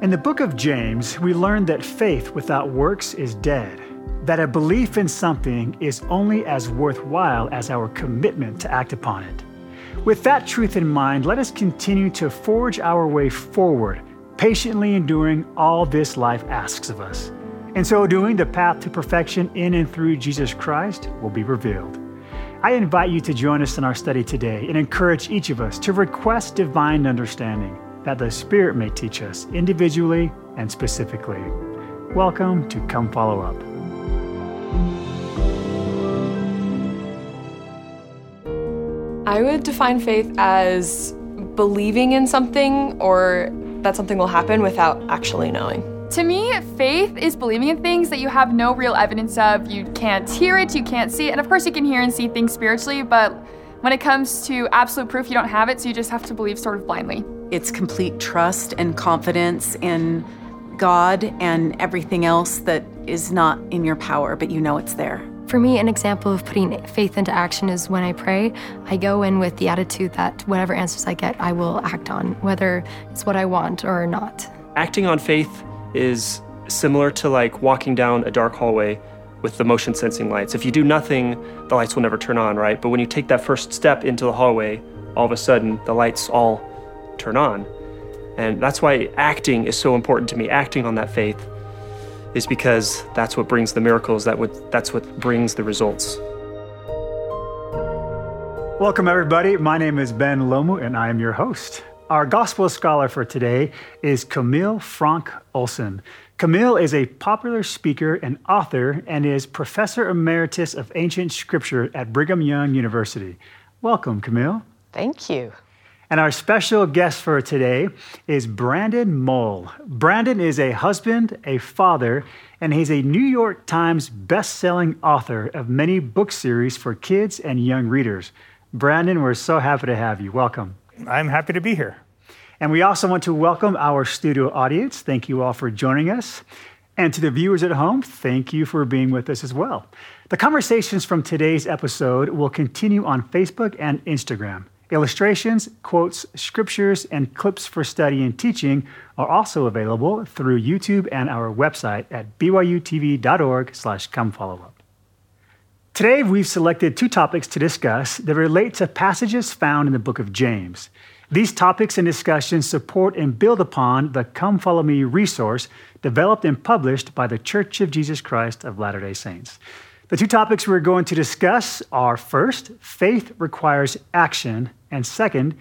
In the book of James, we learn that faith without works is dead, that a belief in something is only as worthwhile as our commitment to act upon it. With that truth in mind, let us continue to forge our way forward, patiently enduring all this life asks of us. In so doing, the path to perfection in and through Jesus Christ will be revealed. I invite you to join us in our study today and encourage each of us to request divine understanding that the Spirit may teach us individually and specifically. Welcome to Come Follow Up. I would define faith as believing in something or that something will happen without actually knowing. To me, faith is believing in things that you have no real evidence of. You can't hear it, you can't see it. And of course, you can hear and see things spiritually, but when it comes to absolute proof, you don't have it, so you just have to believe sort of blindly. It's complete trust and confidence in God and everything else that is not in your power, but you know it's there. For me, an example of putting faith into action is when I pray, I go in with the attitude that whatever answers I get, I will act on, whether it's what I want or not. Acting on faith is similar to like walking down a dark hallway with the motion sensing lights. If you do nothing, the lights will never turn on, right? But when you take that first step into the hallway, all of a sudden the lights all turn on. And that's why acting is so important to me. Acting on that faith is because that's what brings the miracles, that would, that's what brings the results. Welcome, everybody. My name is Ben Lomu, and I am your host. Our gospel scholar for today is Camille Fronk Olson. Camille is a popular speaker and author and is professor emeritus of ancient scripture at Brigham Young University. Welcome, Camille. Thank you. And our special guest for today is Brandon Mull. Brandon is a husband, a father, and he's a New York Times best-selling author of many book series for kids and young readers. Brandon, we're so happy to have you. Welcome. I'm happy to be here. And we also want to welcome our studio audience. Thank you all for joining us. And to the viewers at home, thank you for being with us as well. The conversations from today's episode will continue on Facebook and Instagram. Illustrations, quotes, scriptures, and clips for study and teaching are also available through YouTube and our website at byutv.org slash come. Today, we've selected two topics to discuss that relate to passages found in the book of James. These topics and discussions support and build upon the Come Follow Me resource developed and published by the Church of Jesus Christ of Latter day Saints. The two topics we're going to discuss are first, faith requires action, and second,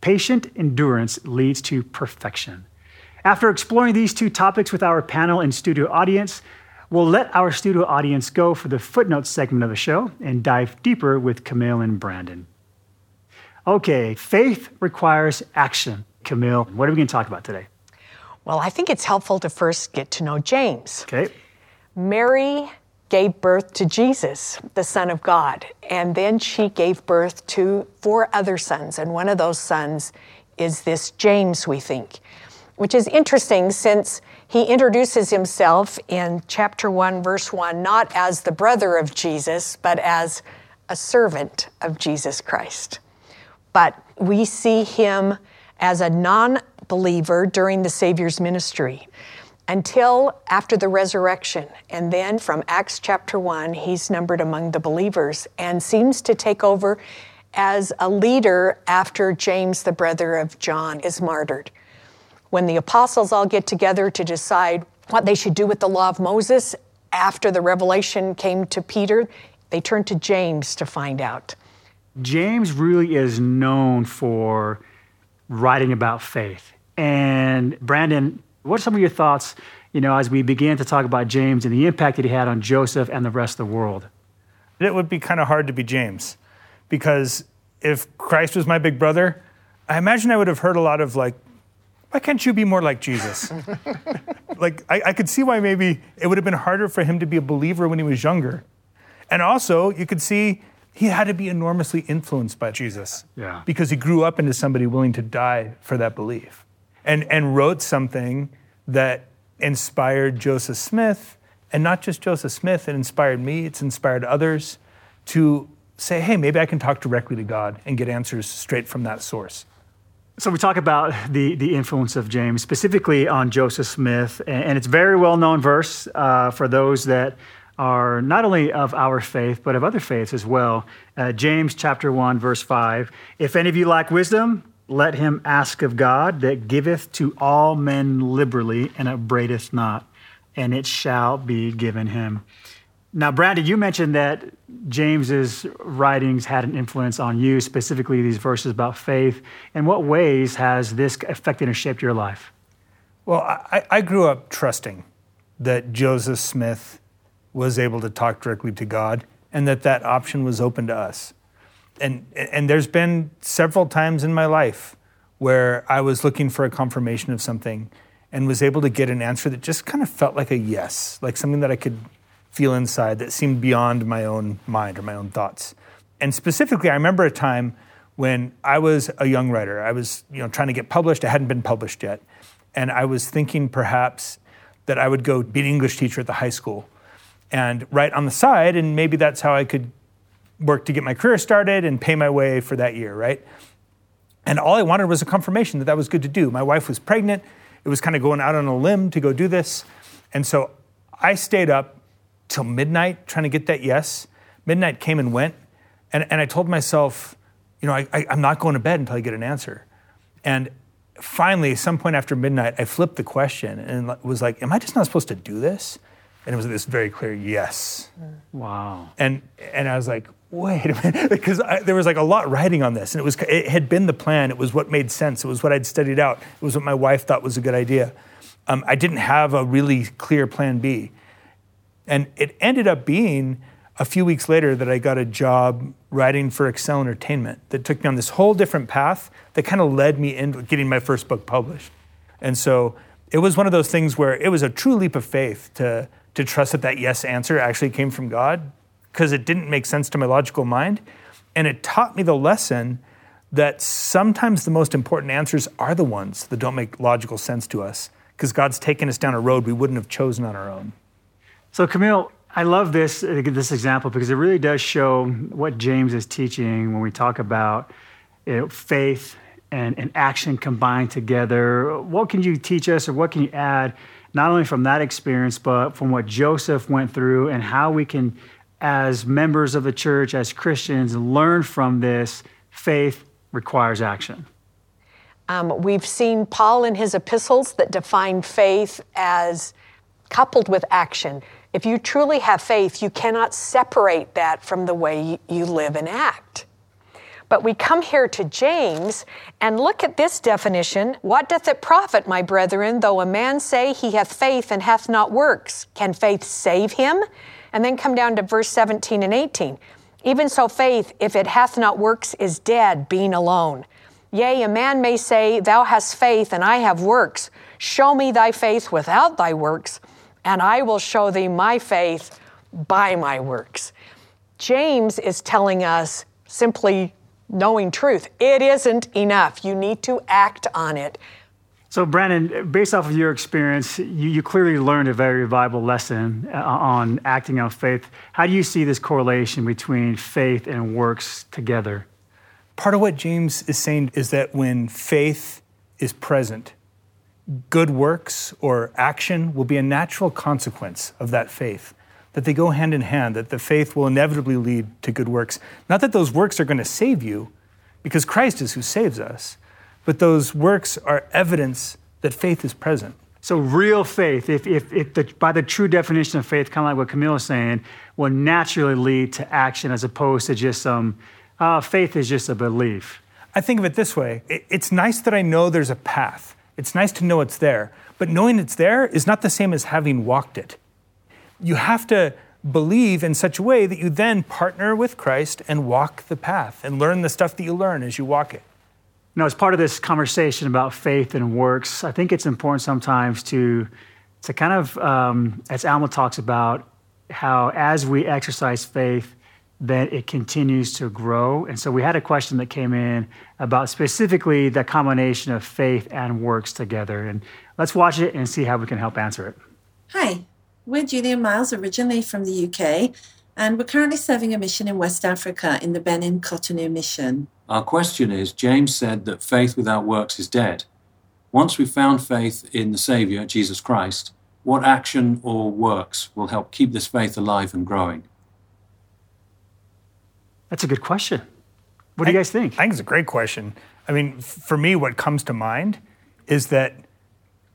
patient endurance leads to perfection. After exploring these two topics with our panel and studio audience, we'll let our studio audience go for the footnotes segment of the show and dive deeper with Camille and Brandon. Okay, faith requires action. Camille, what are we going to talk about today? Well, I think it's helpful to first get to know James. Okay. Mary gave birth to Jesus, the Son of God, and then she gave birth to four other sons, and one of those sons is this James, we think, which is interesting since he introduces himself in chapter 1, verse 1, not as the brother of Jesus, but as a servant of Jesus Christ. But we see him as a non believer during the Savior's ministry until after the resurrection. And then from Acts chapter 1, he's numbered among the believers and seems to take over as a leader after James, the brother of John, is martyred. When the apostles all get together to decide what they should do with the law of Moses after the revelation came to Peter, they turn to James to find out. James really is known for writing about faith. And Brandon, what are some of your thoughts, you know, as we began to talk about James and the impact that he had on Joseph and the rest of the world? It would be kind of hard to be James because if Christ was my big brother, I imagine I would have heard a lot of like, why can't you be more like Jesus? like, I, I could see why maybe it would have been harder for him to be a believer when he was younger. And also, you could see he had to be enormously influenced by Jesus Yeah. because he grew up into somebody willing to die for that belief and, and wrote something that inspired Joseph Smith. And not just Joseph Smith, it inspired me, it's inspired others to say, hey, maybe I can talk directly to God and get answers straight from that source. So we talk about the the influence of James, specifically on Joseph Smith, and it's very well known verse uh, for those that are not only of our faith but of other faiths as well. Uh, James chapter one verse five: If any of you lack wisdom, let him ask of God, that giveth to all men liberally and upbraideth not, and it shall be given him. Now, Brandon, you mentioned that James's writings had an influence on you, specifically these verses about faith. In what ways has this affected and shaped your life? Well, I, I grew up trusting that Joseph Smith was able to talk directly to God and that that option was open to us. And, and there's been several times in my life where I was looking for a confirmation of something and was able to get an answer that just kind of felt like a yes, like something that I could feel inside that seemed beyond my own mind or my own thoughts. And specifically, I remember a time when I was a young writer. I was, you know, trying to get published. I hadn't been published yet, and I was thinking perhaps that I would go be an English teacher at the high school and write on the side, and maybe that's how I could work to get my career started and pay my way for that year, right? And all I wanted was a confirmation that that was good to do. My wife was pregnant. It was kind of going out on a limb to go do this. And so I stayed up till midnight trying to get that yes. Midnight came and went. And, and I told myself, you know, I, I, I'm not going to bed until I get an answer. And finally, some point after midnight, I flipped the question and was like, Am I just not supposed to do this? And it was this very clear yes. Wow. And and I was like, wait a minute, because I, there was like a lot writing on this, and it was it had been the plan. It was what made sense. It was what I'd studied out. It was what my wife thought was a good idea. Um, I didn't have a really clear plan B, and it ended up being a few weeks later that I got a job writing for Excel Entertainment that took me on this whole different path that kind of led me into getting my first book published. And so it was one of those things where it was a true leap of faith to to trust that that yes answer actually came from God because it didn't make sense to my logical mind. And it taught me the lesson that sometimes the most important answers are the ones that don't make logical sense to us because God's taken us down a road we wouldn't have chosen on our own. So, Camille, I love this, uh, this example because it really does show what James is teaching when we talk about you know, faith and, and action combined together. What can you teach us or what can you add, not only from that experience, but from what Joseph went through and how we can as members of the church, as Christians, learn from this faith requires action? Um, we've seen Paul in his epistles that define faith as coupled with action. If you truly have faith, you cannot separate that from the way you live and act. But we come here to James and look at this definition. What doth it profit, my brethren, though a man say he hath faith and hath not works? Can faith save him? And then come down to verse 17 and 18. Even so, faith, if it hath not works, is dead, being alone. Yea, a man may say, Thou hast faith, and I have works. Show me thy faith without thy works, and I will show thee my faith by my works. James is telling us simply knowing truth. It isn't enough. You need to act on it. So, Brandon, based off of your experience, you, you clearly learned a very valuable lesson uh, on acting on faith. How do you see this correlation between faith and works together? Part of what James is saying is that when faith is present, good works or action will be a natural consequence of that faith. That they go hand in hand, that the faith will inevitably lead to good works. Not that those works are going to save you, because Christ is who saves us but those works are evidence that faith is present. So, real faith, if, if, if the, by the true definition of faith, kind of like what Camille is saying, will naturally lead to action as opposed to just some, uh, faith is just a belief. I think of it this way it's nice that I know there's a path, it's nice to know it's there, but knowing it's there is not the same as having walked it. You have to believe in such a way that you then partner with Christ and walk the path and learn the stuff that you learn as you walk it. Now, as part of this conversation about faith and works, I think it's important sometimes to, to kind of, um, as Alma talks about, how as we exercise faith, then it continues to grow. And so we had a question that came in about specifically the combination of faith and works together. And let's watch it and see how we can help answer it. Hi, we're Julia Miles, originally from the UK. And we're currently serving a mission in West Africa in the Benin Cotonou mission. Our question is James said that faith without works is dead. Once we've found faith in the Savior, Jesus Christ, what action or works will help keep this faith alive and growing? That's a good question. What do you guys think? I think it's a great question. I mean, for me, what comes to mind is that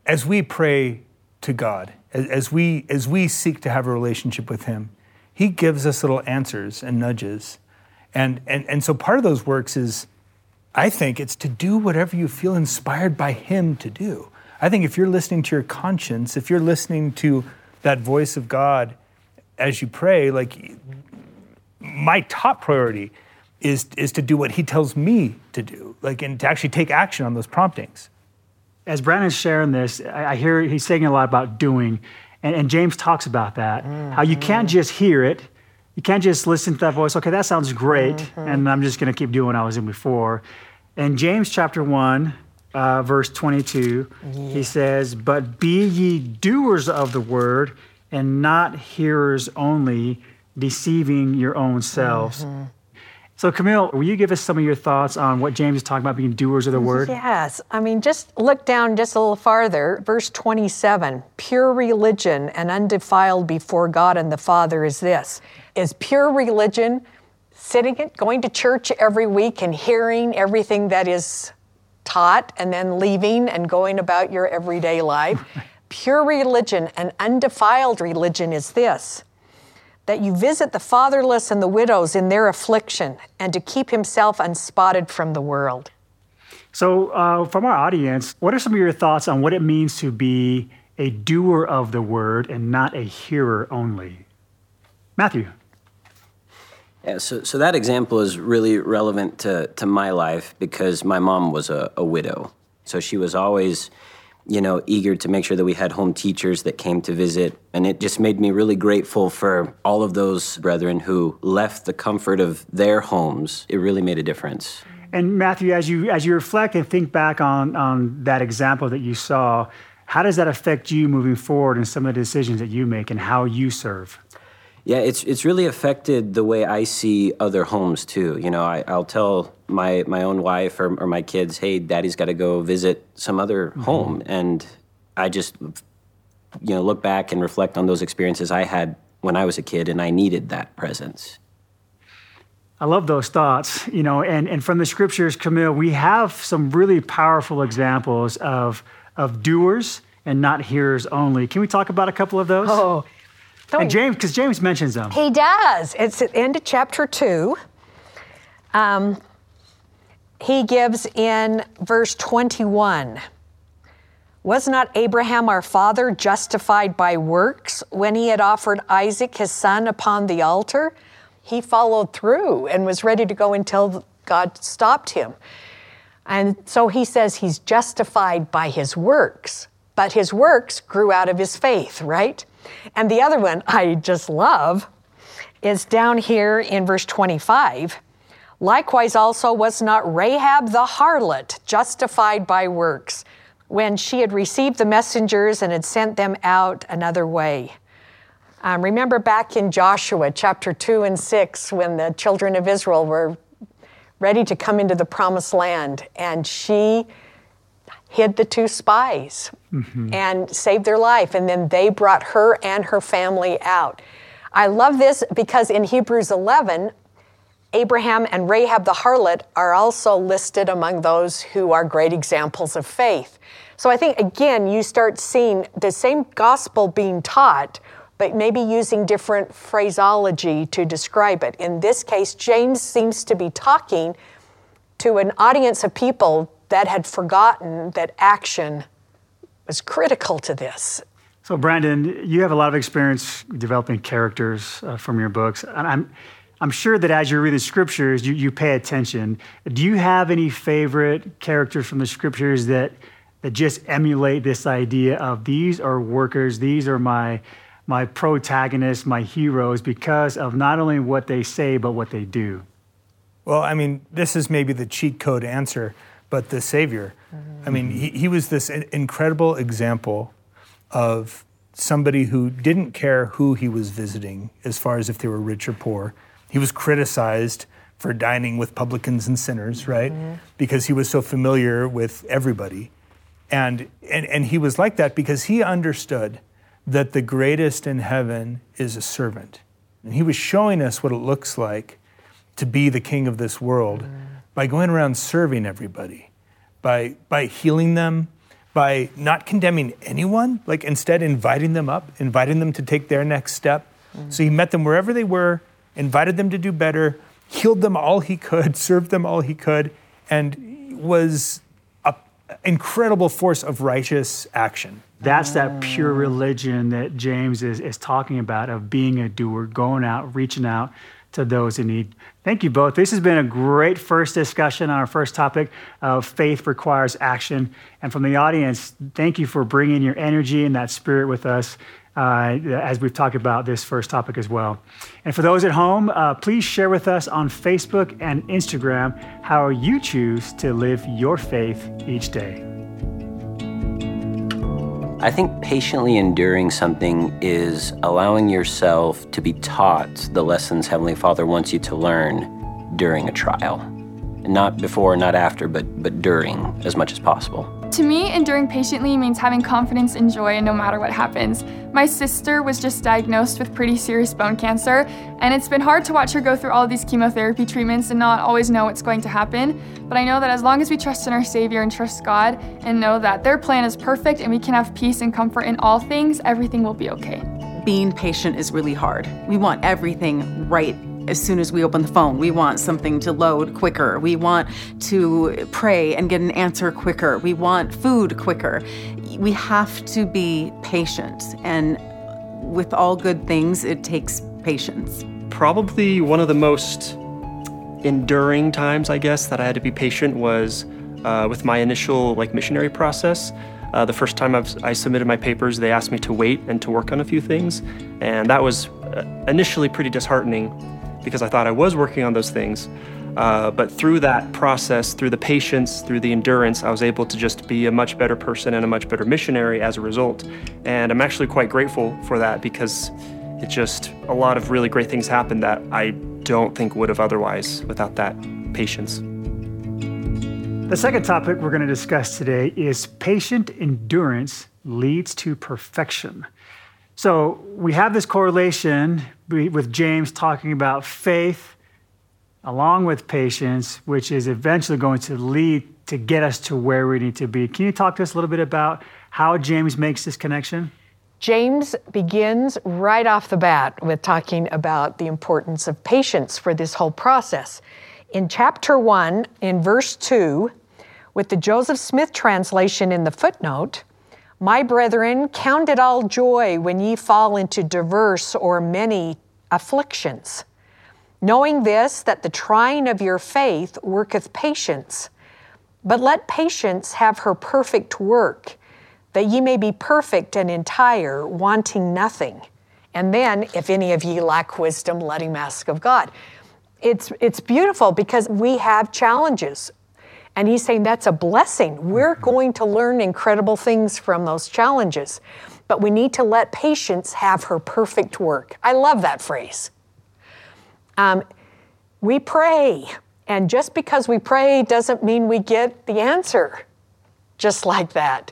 as we pray to God, as, as we as we seek to have a relationship with Him, He gives us little answers and nudges, and and and so part of those works is, I think it's to do whatever you feel inspired by Him to do. I think if you're listening to your conscience, if you're listening to that voice of God as you pray, like my top priority is is to do what he tells me to do, like and to actually take action on those promptings. As Brandon's sharing this, I I hear he's saying a lot about doing, and, and James talks about that. How you can't mm-hmm. just hear it, you can't just listen to that voice. Okay, that sounds great, mm-hmm. and I'm just going to keep doing what I was doing before. In James chapter one, uh, verse 22, he says, "But be ye doers of the word, and not hearers only, deceiving your own selves." Mm-hmm. So, Camille, will you give us some of your thoughts on what James is talking about being doers of the word? Yes. I mean, just look down just a little farther. Verse 27 Pure religion and undefiled before God and the Father is this. Is pure religion sitting it, going to church every week and hearing everything that is taught and then leaving and going about your everyday life? Pure religion and undefiled religion is this that you visit the fatherless and the widows in their affliction and to keep himself unspotted from the world. So, uh, from our audience, what are some of your thoughts on what it means to be a doer of the word and not a hearer only? Matthew. Yeah, so, so that example is really relevant to, to my life because my mom was a, a widow. So she was always, you know, eager to make sure that we had home teachers that came to visit. And it just made me really grateful for all of those brethren who left the comfort of their homes. It really made a difference. And Matthew, as you as you reflect and think back on on that example that you saw, how does that affect you moving forward in some of the decisions that you make and how you serve? Yeah, it's it's really affected the way I see other homes too. You know, I, I'll tell my my own wife or, or my kids, "Hey, Daddy's got to go visit some other mm-hmm. home," and I just you know look back and reflect on those experiences I had when I was a kid, and I needed that presence. I love those thoughts, you know, and, and from the scriptures, Camille, we have some really powerful examples of, of doers and not hearers only. Can we talk about a couple of those? Oh, and James, because James mentions them. He does. It's at the end of chapter 2. Um, he gives in verse 21 Was not Abraham our father justified by works when he had offered Isaac his son upon the altar? He followed through and was ready to go until God stopped him. And so he says he's justified by his works, but his works grew out of his faith, right? And the other one I just love is down here in verse 25. Likewise, also was not Rahab the harlot justified by works when she had received the messengers and had sent them out another way. Um, remember back in Joshua chapter 2 and 6 when the children of Israel were ready to come into the promised land and she hid the two spies mm-hmm. and saved their life. And then they brought her and her family out. I love this because in Hebrews 11, Abraham and Rahab the harlot are also listed among those who are great examples of faith. So I think, again, you start seeing the same gospel being taught, but maybe using different phraseology to describe it. In this case, James seems to be talking to an audience of people that had forgotten that action was critical to this. So, Brandon, you have a lot of experience developing characters uh, from your books. And I'm, I'm sure that as you're reading scriptures, you, you pay attention. Do you have any favorite characters from the scriptures that, that just emulate this idea of these are workers, these are my, my protagonists, my heroes, because of not only what they say, but what they do? Well, I mean, this is maybe the cheat code answer, but the Savior. I mean, he, he was this incredible example of somebody who didn't care who he was visiting, as far as if they were rich or poor. He was criticized for dining with publicans and sinners, right? Mm-hmm. Because he was so familiar with everybody. And, and, and he was like that because he understood that the greatest in heaven is a servant. And he was showing us what it looks like to be the king of this world mm-hmm. By going around serving everybody, by, by healing them, by not condemning anyone, like instead inviting them up, inviting them to take their next step. Mm-hmm. So he met them wherever they were, invited them to do better, healed them all he could, served them all he could, and was an incredible force of righteous action. That's that ah. pure religion that James is, is talking about of being a doer, going out, reaching out to those in need. Thank you both. This has been a great first discussion on our first topic of faith requires action. And from the audience, thank you for bringing your energy and that spirit with us uh, as we've talked about this first topic as well. And for those at home, uh, please share with us on Facebook and Instagram how you choose to live your faith each day. I think patiently enduring something is allowing yourself to be taught the lessons Heavenly Father wants you to learn during a trial. Not before, not after, but, but during as much as possible. To me, enduring patiently means having confidence and joy and no matter what happens. My sister was just diagnosed with pretty serious bone cancer, and it's been hard to watch her go through all these chemotherapy treatments and not always know what's going to happen. But I know that as long as we trust in our Savior and trust God and know that their plan is perfect and we can have peace and comfort in all things, everything will be okay. Being patient is really hard. We want everything right as soon as we open the phone. We want something to load quicker. We want to pray and get an answer quicker. We want food quicker. We have to be patient. And with all good things, it takes patience. Probably one of the most enduring times, I guess, that I had to be patient was uh, with my initial like missionary process. Uh, the first time I've, I submitted my papers, they asked me to wait and to work on a few things, and that was uh, initially pretty disheartening because I thought I was working on those things. Uh, but through that process, through the patience, through the endurance, I was able to just be a much better person and a much better missionary as a result. And I'm actually quite grateful for that because it just, a lot of really great things happened that I don't think would have otherwise without that patience. The second topic we're going to discuss today is patient endurance leads to perfection. So we have this correlation with James talking about faith along with patience, which is eventually going to lead to get us to where we need to be. Can you talk to us a little bit about how James makes this connection? James begins right off the bat with talking about the importance of patience for this whole process. In chapter 1, in verse 2, with the Joseph Smith translation in the footnote, my brethren, count it all joy when ye fall into diverse or many afflictions, knowing this, that the trying of your faith worketh patience. But let patience have her perfect work, that ye may be perfect and entire, wanting nothing. And then, if any of ye lack wisdom, let him ask of God. It's, it's beautiful because we have challenges. And he's saying that's a blessing. We're going to learn incredible things from those challenges, but we need to let patience have her perfect work. I love that phrase. Um, we pray, and just because we pray doesn't mean we get the answer just like that.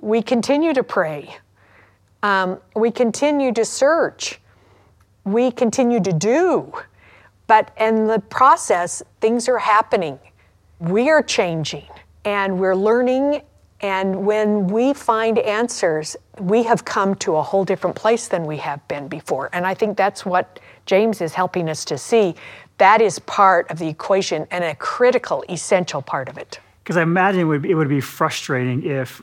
We continue to pray, um, we continue to search, we continue to do. But in the process, things are happening we are changing and we're learning. And when we find answers, we have come to a whole different place than we have been before. And I think that's what James is helping us to see. That is part of the equation and a critical, essential part of it. Because I imagine it would, be, it would be frustrating if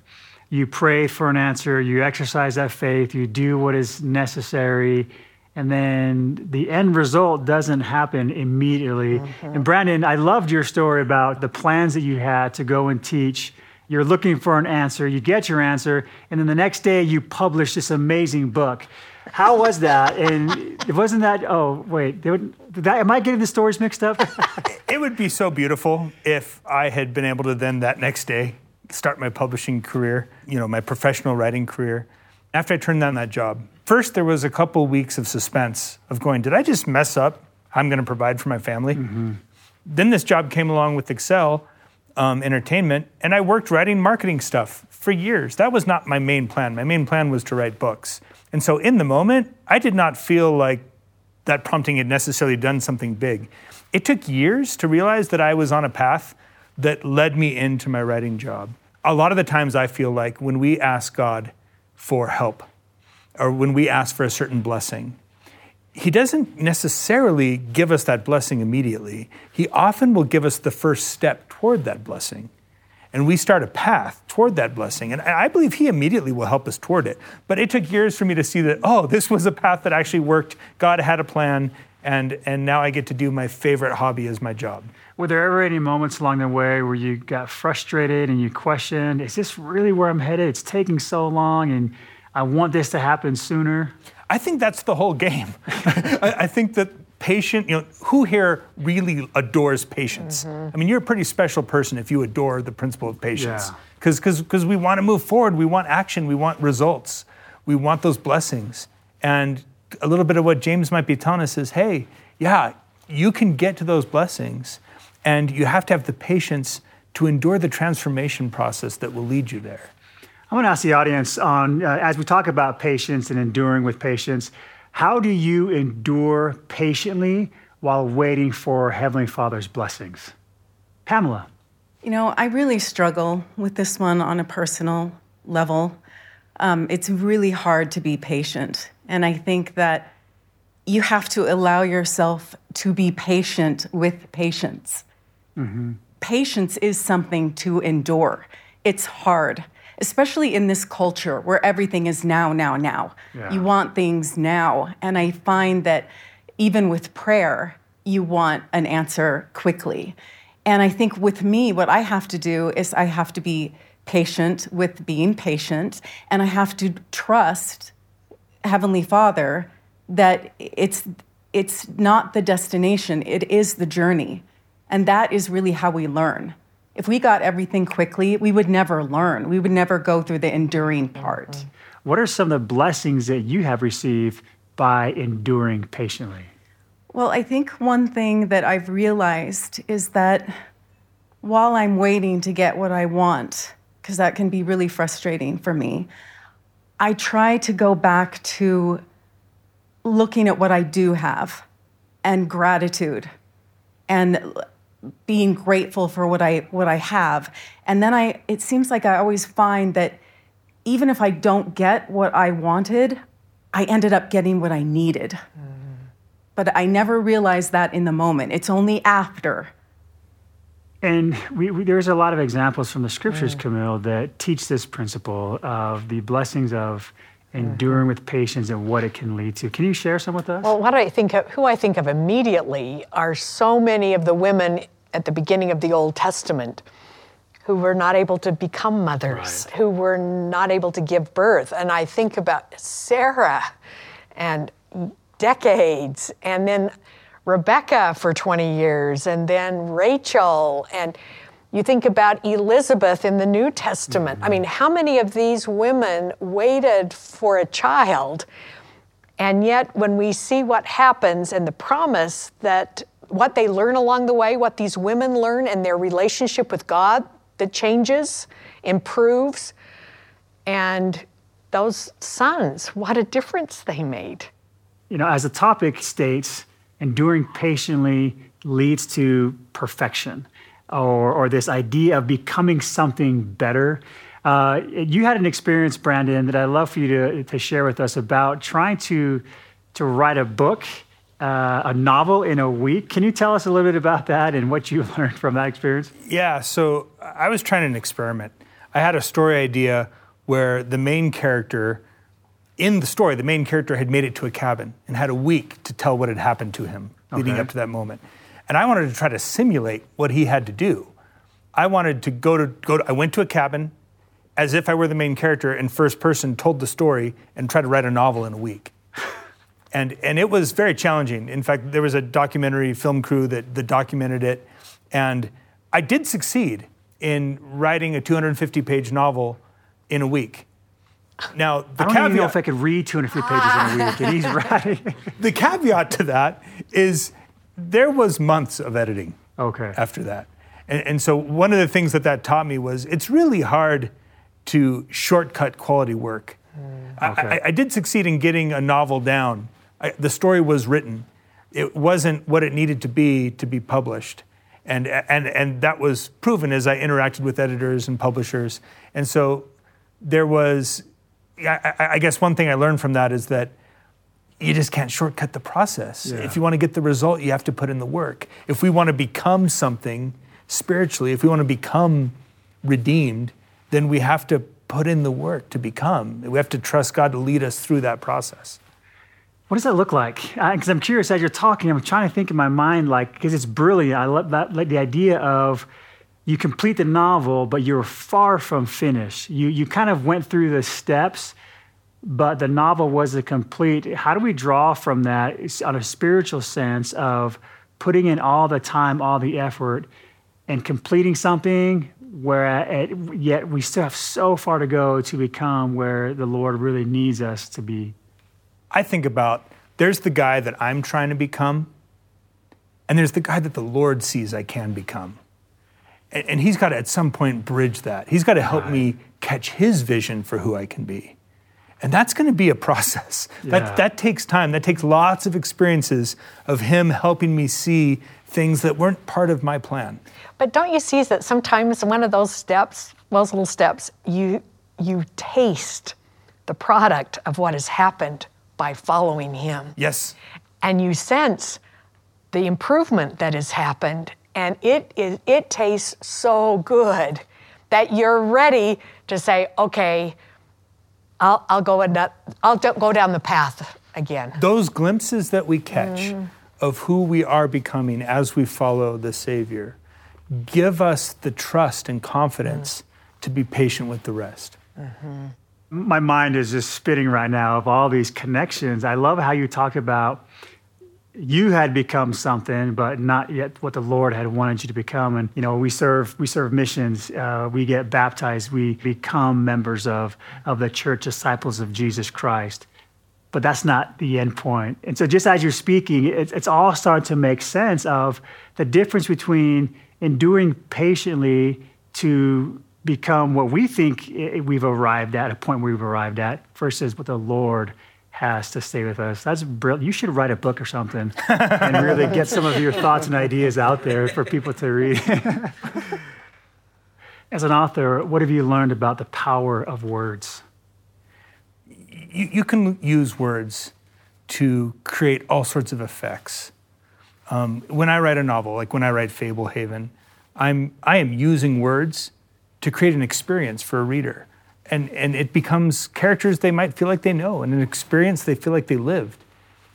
you pray for an answer, you exercise that faith, you do what is necessary, and then the end result doesn't happen immediately. Mm-hmm. And Brandon, I loved your story about the plans that you had to go and teach. You're looking for an answer, you get your answer, and then the next day you publish this amazing book. How was that? And it wasn't that? Oh, wait. Would, that, am I getting the stories mixed up? it would be so beautiful if I had been able to then that next day start my publishing career, you know, my professional writing career. after I turned down that job, first there was a couple weeks of suspense of going, did I just mess up? I'm going to provide for my family. Then this job came along with Excel um, Entertainment, and I worked writing marketing stuff for years. That was not my main plan. My main plan was to write books. And so in the moment, I did not feel like that prompting had necessarily done something big. It took years to realize that I was on a path that led me into my writing job. A lot of the times I feel like when we ask God for help or when we ask for a certain blessing, he doesn't necessarily give us that blessing immediately. He often will give us the first step toward that blessing. And we start a path toward that blessing. And I believe he immediately will help us toward it. But it took years for me to see that, oh, this was a path that actually worked. God had a plan. And, and now I get to do my favorite hobby as my job. Were there ever any moments along the way where you got frustrated and you questioned, is this really where I'm headed? It's taking so long and I want this to happen sooner. I think that's the whole game. I, I think that patient, you know, who here really adores patience? Mm-hmm. I mean, you're a pretty special person if you adore the principle of patience. Yeah. Because because we want to move forward, we want action, we want results, we want those blessings. And a little bit of what James might be telling us is, hey, yeah, you can get to those blessings, and you have to have the patience to endure the transformation process that will lead you there. I'm going to ask the audience on uh, as we talk about patience and enduring with patience, how do you endure patiently while waiting for Heavenly Father's blessings? Pamela. You know, I really struggle with this one on a personal level. Um, it's really hard to be patient. And I think that you have to allow yourself to be patient with patience. Patience is something to endure. It's hard, especially in this culture where everything is now, now, now. Yeah. You want things now. And I find that even with prayer, you want an answer quickly. And I think with me, what I have to do is I have to be patient with being patient, and I have to trust Heavenly Father that it's it's not the destination, it is the journey. And that is really how we learn. If we got everything quickly, we would never learn. We would never go through the enduring mm-hmm. part. What are some of the blessings that you have received by enduring patiently? Well, I think one thing that I've realized is that while I'm waiting to get what I want, because that can be really frustrating for me, I try to go back to looking at what I do have and gratitude and being grateful for what I what I have. And then I it seems like I always find that even if I don't get what I wanted, I ended up getting what I needed. Mm-hmm. But I never realized that in the moment. It's only after. And we, we, there's a lot of examples from the scriptures, mm. Camille, that teach this principle of the blessings of mm-hmm. enduring with patience and what it can lead to. Can you share some with us? Well, what I think of, who I think of immediately are so many of the women at the beginning of the Old Testament who were not able to become mothers, who were not able to give birth. And I think about Sarah and decades, and then Rebecca for 20 years, and then Rachel, and you think about Elizabeth in the New Testament. I mm-hmm. mean, how many of these women waited for a child? And yet, when we see what happens and the promise that what they learn along the way, what these women learn, and their relationship with God that changes, improves, and those sons, what a difference they made. you know, as the topic states, enduring patiently leads to perfection or, or this idea of becoming something better. Uh, you had an experience, Brandon, that I'd love for you to, to share with us about trying to, to write a book, uh, a novel in a week. Can you tell us a little bit about that and what you learned from that experience? Yeah, so I was trying an experiment. I had a story idea where the main character, in the story, the main character had made it to a cabin and had a week to tell what had happened to him leading up to that moment. And I wanted to try to simulate what he had to do. I wanted to go to go. To, I went to a cabin, as if I were the main character in first person, told the story, and tried to write a novel in a week. And and it was very challenging. In fact, there was a documentary film crew that, that documented it, and I did succeed in writing a 250 page novel in a week. Now, the I don't caveat, even know if I could read 203 pages in a week, and he's writing. the caveat to that is there was months of editing Okay. after that. And, and so one of the things that that taught me was it's really hard to shortcut quality work. Hmm. Okay. I, I did succeed in getting a novel down. I, the story was written. It wasn't what it needed to be to be published. And, and, and that was proven as I interacted with editors and publishers. And so there was, I, I- guess one thing I learned from that is that you just can't shortcut the process. Yeah. If you want to get the result, you have to put in the work. If we want to become something spiritually, if we want to become redeemed, then we have to put in the work to become. We have to trust God to lead us through that process. What does that look like? Because I'm curious as you're talking, I'm trying to think in my mind, like, because it's brilliant. I love that, like the idea of you complete the novel, but you're far from finished. You you kind of went through the steps, but the novel wasn't complete. How do we draw from that on a spiritual sense of putting in all the time, all the effort, and completing something where it, yet we still have so far to go to become where the Lord really needs us to be? I think about there's the guy that I'm trying to become, and there's the guy that the Lord sees I can become. And, and he's got to at some point bridge that. He's got to help me catch his vision for who I can be. And that's going to be a process. Yeah. That, that takes time. That takes lots of experiences of him helping me see things that weren't part of my plan. But don't you see that sometimes one of those steps, those little steps, you you taste the product of what has happened by following him. Yes. And you sense the improvement that has happened and it is it tastes so good that you're ready to say, okay, I'll, I'll go and I'll go down the path again. Those glimpses that we catch mm. of who we are becoming as we follow the Savior give us the trust and confidence mm. to be patient with the rest. Mm-hmm. My mind is just spinning right now of all these connections. I love how you talked about you had become something, but not yet what the Lord had wanted you to become. And you know, we serve we serve missions. Uh, we get baptized. We become members of of the church, disciples of Jesus Christ. But that's not the end point. And so, just as you're speaking, it's all starting to make sense of the difference between enduring patiently to become what we think we've arrived at, a point we've arrived at, versus what the Lord has to stay with us. That's brilliant. You should write a book or something and really get some of your thoughts and ideas out there for people to read. As an author, what have you learned about the power of words? You, you can use words to create all sorts of effects. Um, when I write a novel, like when I write Fablehaven, I'm, I am using words to create an experience for a reader. And, and it becomes characters they might feel like they know and an experience they feel like they lived.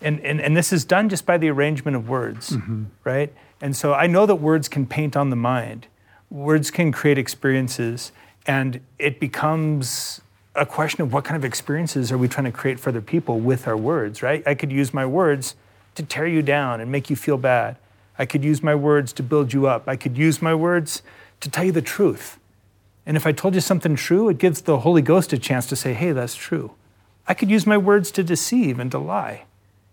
And, and, and this is done just by the arrangement of words, mm-hmm. right? And so I know that words can paint on the mind, words can create experiences, and it becomes a question of what kind of experiences are we trying to create for other people with our words, right? I could use my words to tear you down and make you feel bad. I could use my words to build you up. I could use my words to tell you the truth. And if I told you something true, it gives the Holy Ghost a chance to say, hey, that's true. I could use my words to deceive and to lie.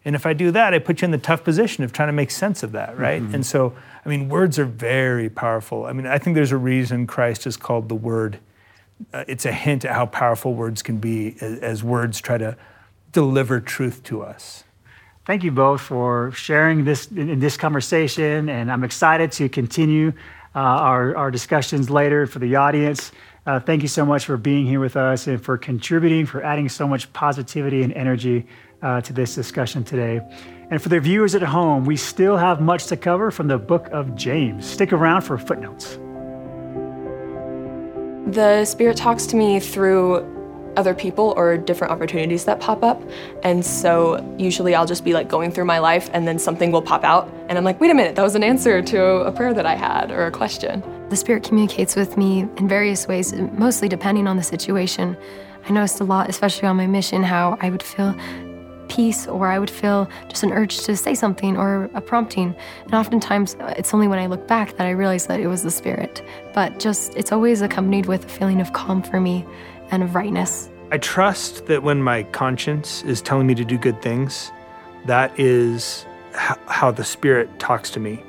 And if I do that, I put you in the tough position of trying to make sense of that, right? And so, I mean, words are very powerful. I mean, I think there's a reason Christ is called the Word. Uh, it's a hint at how powerful words can be as, as words try to deliver truth to us. Thank you both for sharing this in this conversation, and I'm excited to continue uh, our, our discussions later for the audience. Uh, thank you so much for being here with us and for contributing, for adding so much positivity and energy uh, to this discussion today. And for the viewers at home, we still have much to cover from the book of James. Stick around for footnotes. The Spirit talks to me through other people or different opportunities that pop up. And so usually I'll just be like going through my life and then something will pop out. And I'm like, wait a minute, that was an answer to a prayer that I had or a question. The Spirit communicates with me in various ways, mostly depending on the situation. I noticed a lot, especially on my mission, how I would feel peace or I would feel just an urge to say something or a prompting. And oftentimes uh, it's only when I look back that I realize that it was the Spirit. But just, it's always accompanied with a feeling of calm for me and of rightness. I trust that when my conscience is telling me to do good things, that is h- how the Spirit talks to me.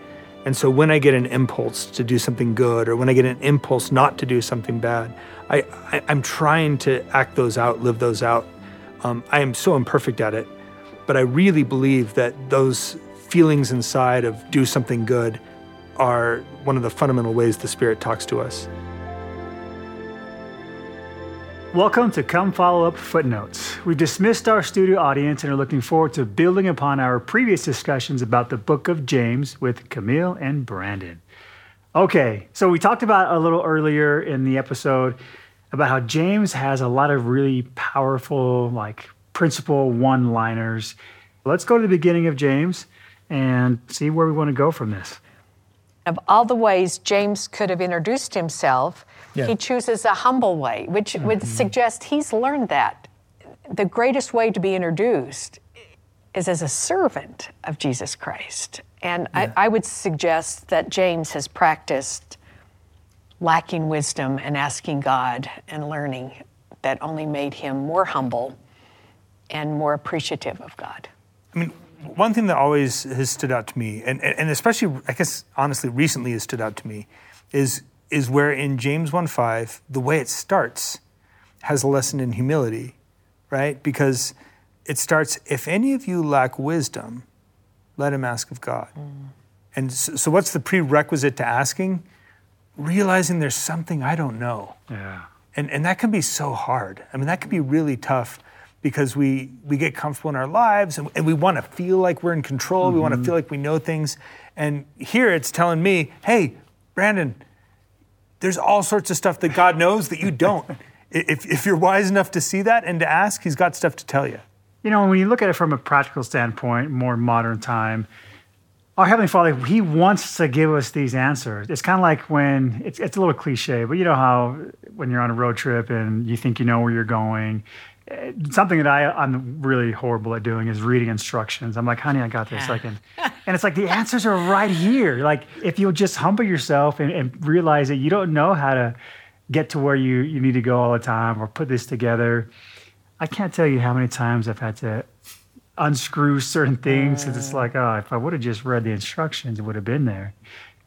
And so when I get an impulse to do something good or when I get an impulse not to do something bad, I, I, am trying to act those out, live those out. Um, I am so imperfect at it, but I really believe that those feelings inside of do something good are one of the fundamental ways the Spirit talks to us. Welcome to Come Follow Up Footnotes. We've dismissed our studio audience and are looking forward to building upon our previous discussions about the book of James with Camille and Brandon. Okay, so we talked about a little earlier in the episode about how James has a lot of really powerful, like principle one liners. Let's go to the beginning of James and see where we want to go from this. Of all the ways James could have introduced himself, yeah. he chooses a humble way, which mm-hmm. would suggest he's learned that. The greatest way to be introduced is as a servant of Jesus Christ. And yeah. I, I would suggest that James has practiced lacking wisdom and asking God and learning that only made him more humble and more appreciative of God. I mean, one thing that always has stood out to me, and, and especially, I guess, honestly, recently has stood out to me, is, is where in James 1.5, the way it starts has a lesson in humility, right? Because it starts, if any of you lack wisdom, let him ask of God. Mm. And so, so, what's the prerequisite to asking? Realizing there's something I don't know. Yeah. And, and that can be so hard. I mean, that can be really tough because we, we get comfortable in our lives and, and we want to feel like we're in control. Mm-hmm. We want to feel like we know things. And here it's telling me, hey, Brandon, there's all sorts of stuff that God knows that you don't. if, if you're wise enough to see that and to ask, He's got stuff to tell you. You know, when you look at it from a practical standpoint, more modern time, our Heavenly Father, He wants to give us these answers. It's kind of like when, it's, it's a little cliche, but you know how when you're on a road trip and you think you know where you're going something that I, I'm really horrible at doing is reading instructions. I'm like, honey, I got this. I can. and it's like the answers are right here. Like if you'll just humble yourself and, and, realize that you don't know how to get to where you, you need to go all the time or put this together. I can't tell you how many times I've had to unscrew certain things. Uh. It's like, oh, if I would have just read the instructions, it would have been there.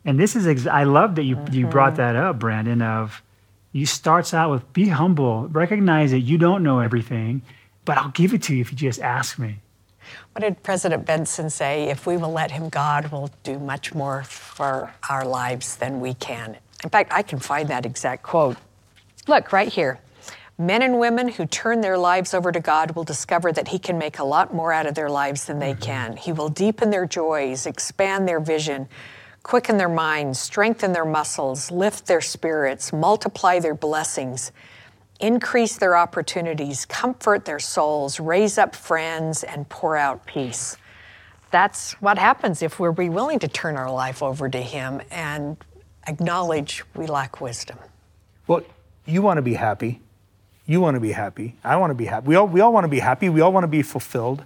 And this is, ex- I love that you, mm-hmm. you brought that up, Brandon, of, he starts out with be humble, recognize that you don't know everything, but I'll give it to you if you just ask me. What did President Benson say? If we will let him, God will do much more for our lives than we can. In fact, I can find that exact quote. Look, right here. Men and women who turn their lives over to God will discover that He can make a lot more out of their lives than they mm-hmm. can. He will deepen their joys, expand their vision, quicken their minds, strengthen their muscles, lift their spirits, multiply their blessings, increase their opportunities, comfort their souls, raise up friends, and pour out peace. That's what happens if we're willing to turn our life over to Him and acknowledge we lack wisdom. Well, you want to be happy. You want to be happy. I want to be happy. We all, we all want to be happy. We all want to be fulfilled,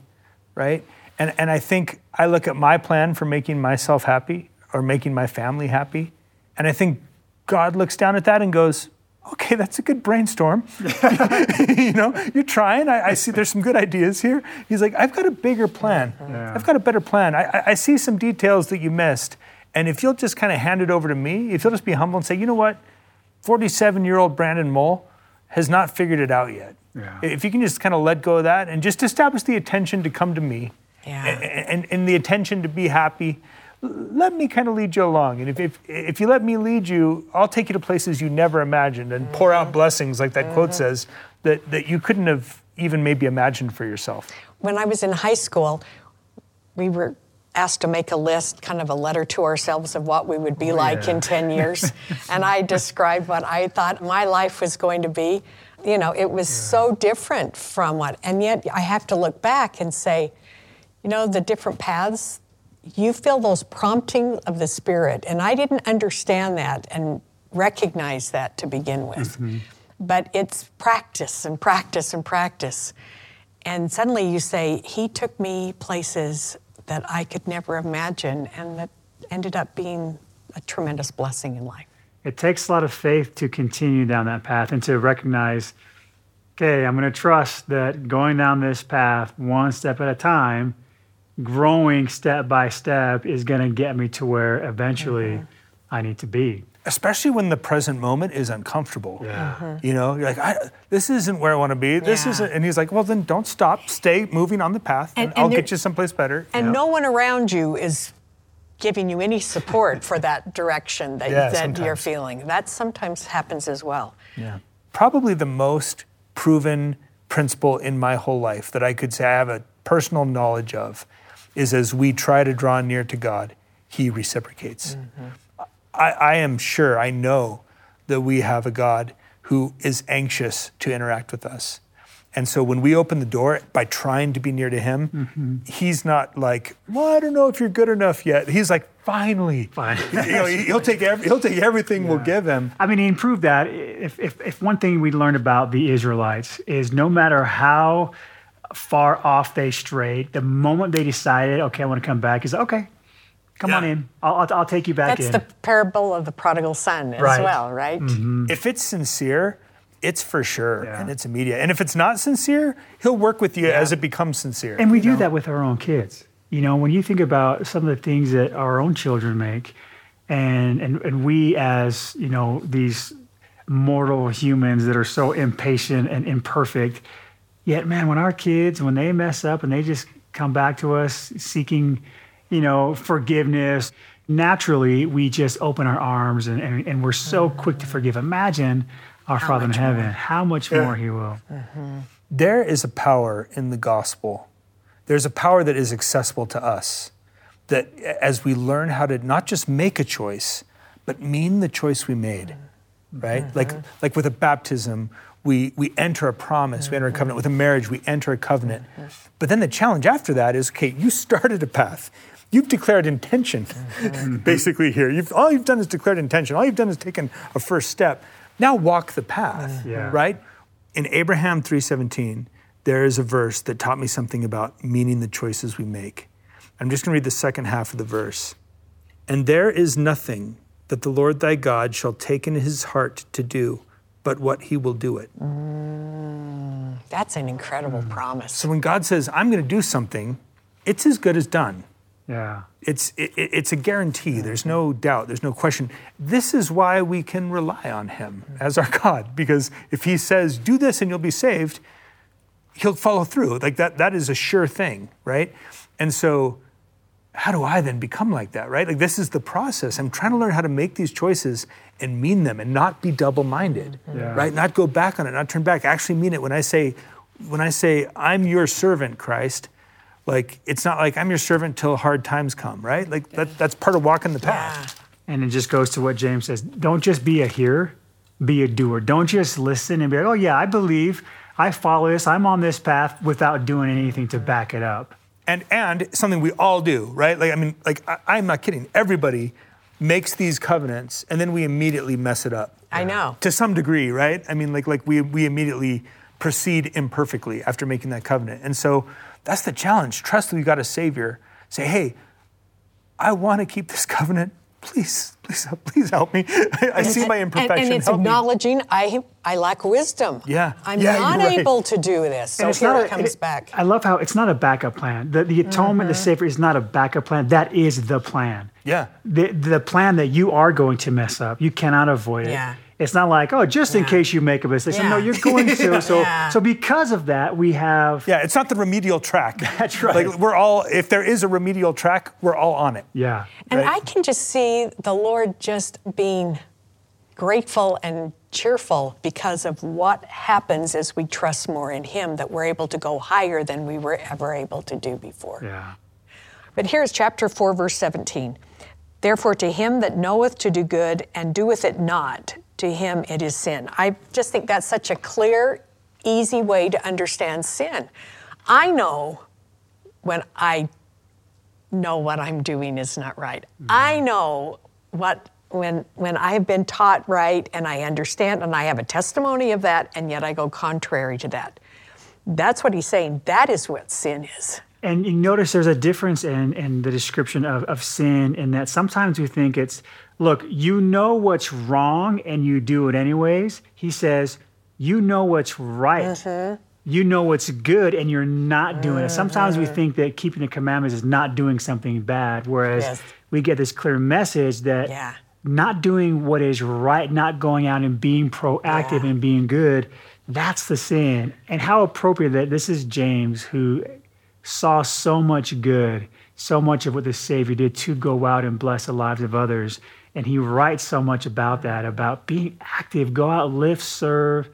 right? And, and I think I look at my plan for making myself happy or making my family happy. And I think God looks down at that and goes, okay, that's a good brainstorm. you know, you're trying. I, I, see there's some good ideas here. He's like, I've got a bigger plan. Yeah. I've got a better plan. I, I, see some details that you missed. And if you'll just kind of hand it over to me, if you'll just be humble and say, you know what, 47 year old Brandon Mull has not figured it out yet. Yeah. If you can just kind of let go of that and just establish the attention to come to me yeah. and, and, and the attention to be happy let me kind of lead you along. And if, if, if you let me lead you, I'll take you to places you never imagined and pour out mm-hmm. blessings, like that quote mm-hmm. says, that, that you couldn't have even maybe imagined for yourself. When I was in high school, we were asked to make a list, kind of a letter to ourselves of what we would be oh, like yeah. in 10 years. and I described what I thought my life was going to be. You know, it was yeah. so different from what, and yet I have to look back and say, you know, the different paths you feel those prompting of the Spirit. And I didn't understand that and recognize that to begin with. Mm-hmm. But it's practice and practice and practice. And suddenly you say, He took me places that I could never imagine, and that ended up being a tremendous blessing in life. It takes a lot of faith to continue down that path and to recognize okay, I'm going to trust that going down this path one step at a time, growing step by step is going to get me to where eventually mm-hmm. I need to be. Especially when the present moment is uncomfortable. Yeah. Uh-huh. You know, you're like, I, this isn't where I want to be. This Yeah. isn't. And he's like, well, then don't stop. Stay moving on the path, and, And- and I'll there- get you someplace better. And no one around you is giving you any support for that direction that, Yeah, that you're feeling. That sometimes happens as well. Yeah. Probably the most proven principle in my whole life that I could say I have a personal knowledge of is as we try to draw near to God, He reciprocates. Mm-hmm. I, I am sure, I know that we have a God who is anxious to interact with us. And so when we open the door by trying to be near to Him, mm-hmm. He's not like, well, I don't know if you're good enough yet. He's like, finally. Fine. you know, he'll, take every, he'll take everything we'll give Him. I mean, he improved that. If, if, if one thing we learned about the Israelites is no matter how far off they strayed, the moment they decided, okay, I want to come back, is okay, come on in. I'll, I'll, I'll take you back That's in. the parable of the prodigal son as Right. well, right? Mm-hmm. Mm-hmm. If it's sincere, it's for sure and it's immediate. And if it's not sincere, he'll work with you as it becomes sincere. And we do that with our own kids. You know, when you think about some of the things that our own children make, and and, and we as, you know, these mortal humans that are so impatient and imperfect, yet man, when our kids, when they mess up and they just come back to us seeking, you know, forgiveness, naturally we just open our arms and, and, and we're so quick to forgive. Imagine our Father in heaven, how much more he will. Mm-hmm. There is a power in the gospel. There's a power that is accessible to us. That as we learn how to not just make a choice, but mean the choice we made, right? Mm-hmm. Like, like with a baptism, we, we enter a promise, we enter a mm-hmm. covenant. With a marriage, we enter a covenant. Mm-hmm. But then the challenge after that is okay, you started a path. You've declared intention, mm-hmm. basically, here. You've, all you've done is declared intention. All you've done is taken a first step. Now walk the path, Yeah. right? In Abraham 3:17, there is a verse that taught me something about meaning the choices we make. I'm just going to read the second half of the verse. And there is nothing that the Lord thy God shall take in his heart to do, but what he will do it. Mm, that's an incredible mm. promise. So when God says, I'm going to do something, it's as good as done. Yeah. It's, it, it- it's a guarantee. Mm-hmm. There's no doubt. There's no question. This is why we can rely on Him mm-hmm. as our God, because if He says, do this and you'll be saved, He'll follow through. Like that, that is a sure thing, right? And so, how do I then become like that, right? Like this is the process. I'm trying to learn how to make these choices and mean them and not be double-minded, mm-hmm. Yeah. right? Not go back on it, not turn back. Actually mean it when I say, when I say, I'm your servant, Christ. Like it's not like I'm your servant till hard times come, right? Like that, that's part of walking the path. And it just goes to what James says don't just be a hearer, be a doer. Don't just listen and be like, oh, yeah, I believe, I follow this, I'm on this path without doing anything to back it up. And and something we all do, right? Like I mean, like I, I'm not kidding. Everybody makes these covenants and then we immediately mess it up. I know. To some degree, right? I mean, like like we we immediately proceed imperfectly after making that covenant. And so that's the challenge. Trust that we got a savior. Say, hey, I want to keep this covenant. Please, please, help- please help me. I, I see my And- imperfection. And, it's help me. acknowledging I, I lack wisdom. Yeah. I'm Yeah, not right. able to do this. So And here it a- comes it- back. I love how it's not a backup plan. The, the atonement, the mm-hmm. savior is not a backup plan. That is the plan. Yeah. The, the plan that you are going to mess up. You cannot avoid it. Yeah. It's not like, oh, just in Yeah. case you make a mistake. So, No, you're going to. So, Yeah. so because of that, we have. Yeah, it's not the remedial track. That's right. Like we're all, if there is a remedial track, we're all on it. Yeah. And Right. I can just see the Lord just being grateful and cheerful because of what happens as we trust more in Him, that we're able to go higher than we were ever able to do before. Yeah. But here's chapter 4, verse 17. Therefore, to him that knoweth to do good and doeth it not, to him it is sin. I just think that's such a clear, easy way to understand sin. I know when I know what I'm doing is not right. Mm-hmm. I know what when when I have been taught right and I understand and I have a testimony of that and yet I go contrary to that. That's what he's saying. That is what sin is. And you notice there's a difference in, in the description of, of sin in that sometimes we think it's, look, you know what's wrong and you do it anyways. He says, you know what's right. Mm-hmm. You know what's good, and you're not doing it. Sometimes we mm-hmm. think that keeping the commandments is not doing something bad, whereas Yes. we get this clear message that Yeah. not doing what is right, not going out and being proactive Yeah. and being good, that's the sin. And how appropriate that this is James who saw so much good, so much of what the Savior did to go out and bless the lives of others. And he writes so much about that, about being active, go out, lift, serve.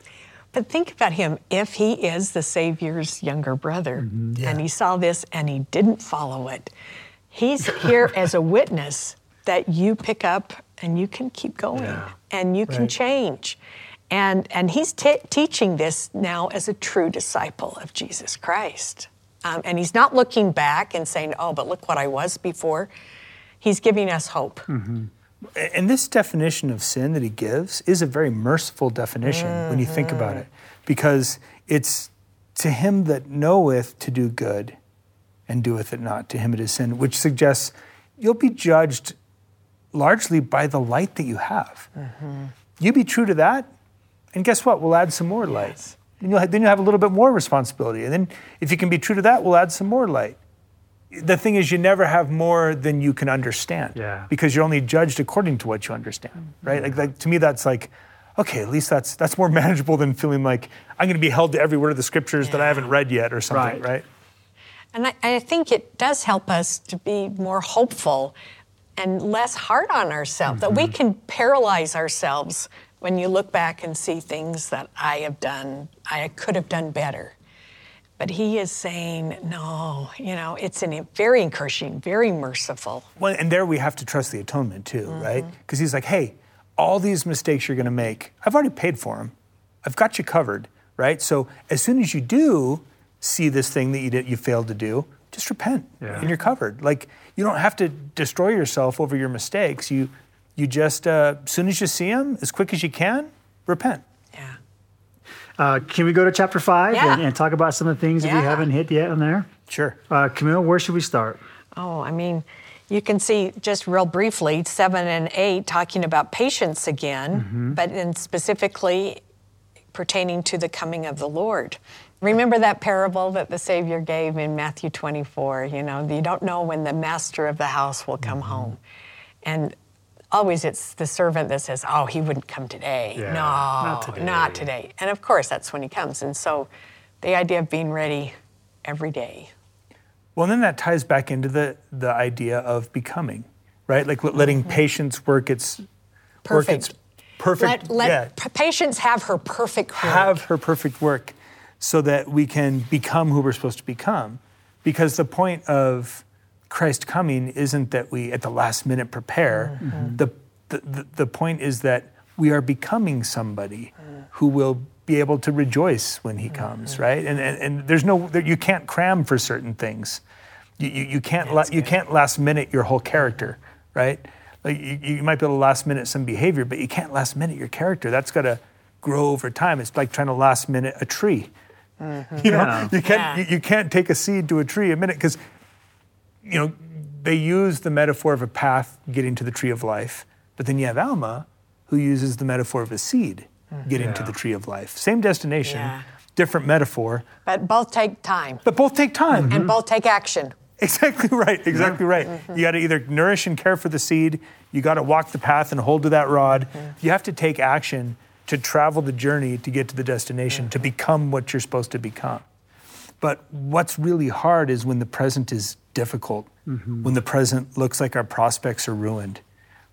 But think about him if he is the Savior's younger brother mm-hmm. and he saw this and he didn't follow it. He's here as a witness that you pick up and you can keep going and you can Right. change. And, and he's t- teaching this now as a true disciple of Jesus Christ. Um, and he's not looking back and saying, oh, but look what I was before. He's giving us hope. Mm-hmm. And this definition of sin that he gives is a very merciful definition when you think about it, mm-hmm. because it's to him that knoweth to do good and doeth it not, to him it is sin, which suggests you'll be judged largely by the light that you have. Mm-hmm. You be true to that, and guess what? We'll add some more light. Then you'll, have, then you'll have a little bit more responsibility. And then if you can be true to that, we'll add some more light. The thing is, you never have more than you can understand Yeah. because you're only judged according to what you understand, mm-hmm. right? Like, like to me, that's like, okay, at least that's that's more manageable than feeling like I'm going to be held to every word of the scriptures that I haven't read yet or something, Right. right? And I, I think it does help us to be more hopeful and less hard on ourselves, that we mm-hmm. can paralyze ourselves when you look back and see things that I have done, I could have done better. But he is saying, no, you know, it's an, very encouraging, very merciful. Well, and there we have to trust the atonement too, mm-hmm. right? Because he's like, hey, all these mistakes you're going to make, I've already paid for them. I've got you covered, right? So as soon as you do see this thing that you did, you failed to do, just repent, Yeah. and you're covered. Like you don't have to destroy yourself over your mistakes. You, you just uh, as soon as you see them, as quick as you can, repent. Yeah. Uh, can we go to chapter five Yeah. and, and talk about some of the things that we haven't hit yet in there? Sure. Uh, Camille, where should we start? Oh, I mean, you can see just real briefly seven and eight talking about patience again, but then specifically pertaining to the coming of the Lord. Remember that parable that the Savior gave in Matthew 24? You know, you don't know when the master of the house will come home. And always it's the servant that says, Oh, he wouldn't come today. Yeah, no, not today." not today. And of course, that's when he comes. And so the idea of being ready every day. Well, and then that ties back into the the idea of becoming, right? Like let- letting mm-hmm. patience work its work Perfect. its perfect. Let, let yeah, p- patience have her perfect work. have her perfect work, so that we can become who we're supposed to become. Because the point of Christ coming isn't that we at the last minute prepare. Mm-hmm. Mm-hmm. The, the the the point is that we are becoming somebody who will be able to rejoice when he mm-hmm. comes, right? And, and and there's no there, you can't cram for certain things. You you, you can't la, you can't last minute your whole character, right? Like you, you might be able to last minute some behavior, but you can't last minute your character. That's got to grow over time. It's like trying to last minute a tree. You know, Yeah. you can't Yeah. you, you can't take a seed to a tree a minute because you know they use the metaphor of a path getting to the tree of life, but then you have Alma who uses the metaphor of a seed mm-hmm. getting to the tree of life. Same destination, Yeah. different metaphor, But both take time but both take time. and both take action. Exactly right. Exactly right. Mm-hmm. You got to either nourish and care for the seed. You got to walk the path and hold to that rod. Mm-hmm. You have to take action to travel the journey to get to the destination, to become what you're supposed to become. But what's really hard is when the present is difficult, mm-hmm. when the present looks like our prospects are ruined,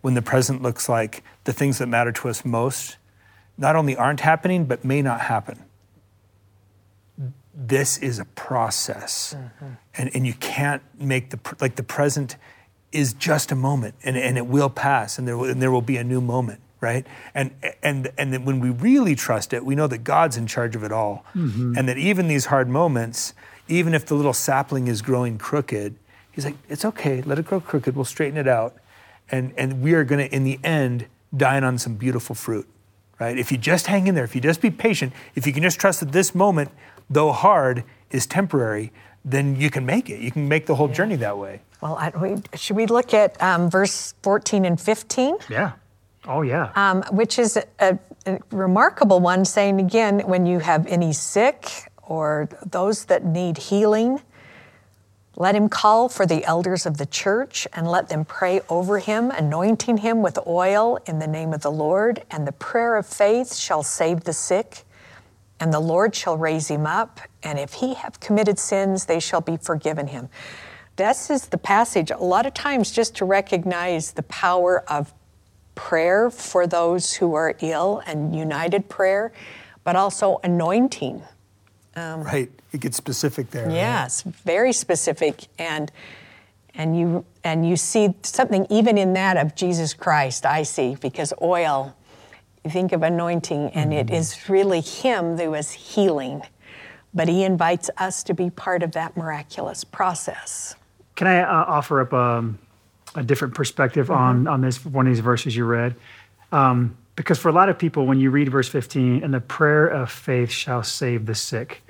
when the present looks like the things that matter to us most not only aren't happening, but may not happen. This is a process. Mm-hmm. And, and you can't make the like the present is just a moment and, and it will pass and there will, and there will be a new moment right? And and and then when we really trust it we know that god's in charge of it all. Mm-hmm. And that even these hard moments even if the little sapling is growing crooked he's like it's okay let it grow crooked we'll straighten it out and and we are going to in the end dine on some beautiful fruit right? If you just hang in there, if you just be patient, if you can just trust that this moment, though hard, is temporary, then you can make it. You can make the whole journey that way. Well, I, we, should we look at um, verse 14 and 15? Yeah. Oh, yeah. um, which is a, a remarkable one, saying again, when you have any sick or those that need healing, let him call for the elders of the church and let them pray over him, anointing him with oil in the name of the Lord. And the prayer of faith shall save the sick, and the Lord shall raise him up. And if he have committed sins, they shall be forgiven him. This is the passage, a lot of times, just to recognize the power of prayer for those who are ill and united prayer, but also anointing. Right. It gets specific there. right? Yes, very specific, and and you and you see something even in that of Jesus Christ. I see because oil. You think of anointing, and it is really Him who is healing, but He invites us to be part of that miraculous process. Can I uh, offer up um, a different perspective on, on this one of these verses you read? Um, because for a lot of people, when you read verse 15, and the prayer of faith shall save the sick,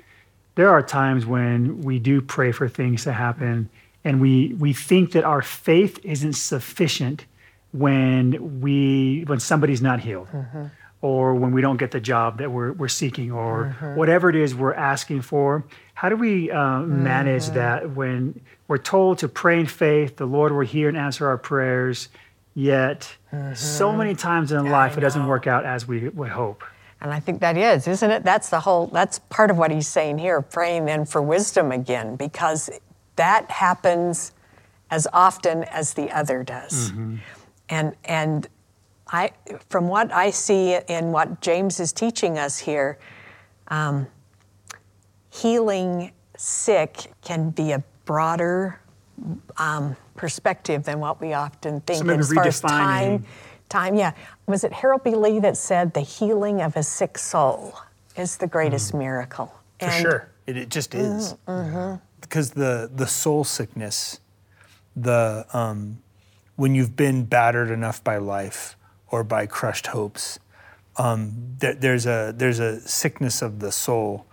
there are times when we do pray for things to happen, and we, we think that our faith isn't sufficient when we when somebody's not healed mm-hmm. or when we don't get the job that we're, we're seeking or mm-hmm. whatever it is we're asking for. How do we uh, manage mm-hmm. that when we're told to pray in faith the lord will hear and answer our prayers yet so many times in life it doesn't work out as we would hope And I think that is, isn't it? That's the whole, that's part of what he's saying here, praying then for wisdom again, because that happens as often as the other does. And, and I, from what I see in what James is teaching us here, um, healing sick can be a broader um, perspective than what we often think. So as far as time, time, yeah. Was it Harold B. Lee that said the healing of a sick soul is the greatest miracle? For sure. It, it just is. Mm-hmm. Because the, the soul sickness, the um, when you've been battered enough by life or by crushed hopes, um, there, there's a there's a sickness of the soul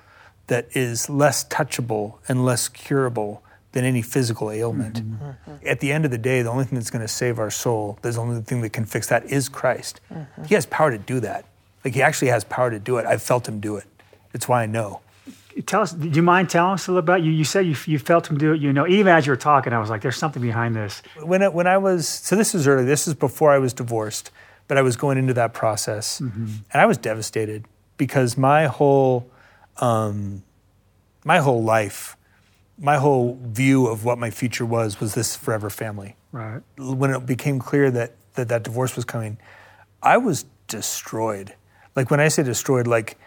that is less touchable and less curable than any physical ailment. Mm-hmm. Mm-hmm. Mm-hmm. At the end of the day, the only thing that's going to save our soul, the only thing that can fix that is Christ. He has power to do that. Like he actually has power to do it. I've felt him do it. That's why I know. tell us do you mind telling us a little about you you said you, you felt him do it you know even as you were talking i was like there's something behind this when I, when I was so this is early. This is before I was divorced, but I was going into that process, and I was devastated because my whole um, my whole life, my whole view of what my future was was this forever family. right When it became clear that that, that divorce was coming, I was destroyed. Like when I say destroyed, like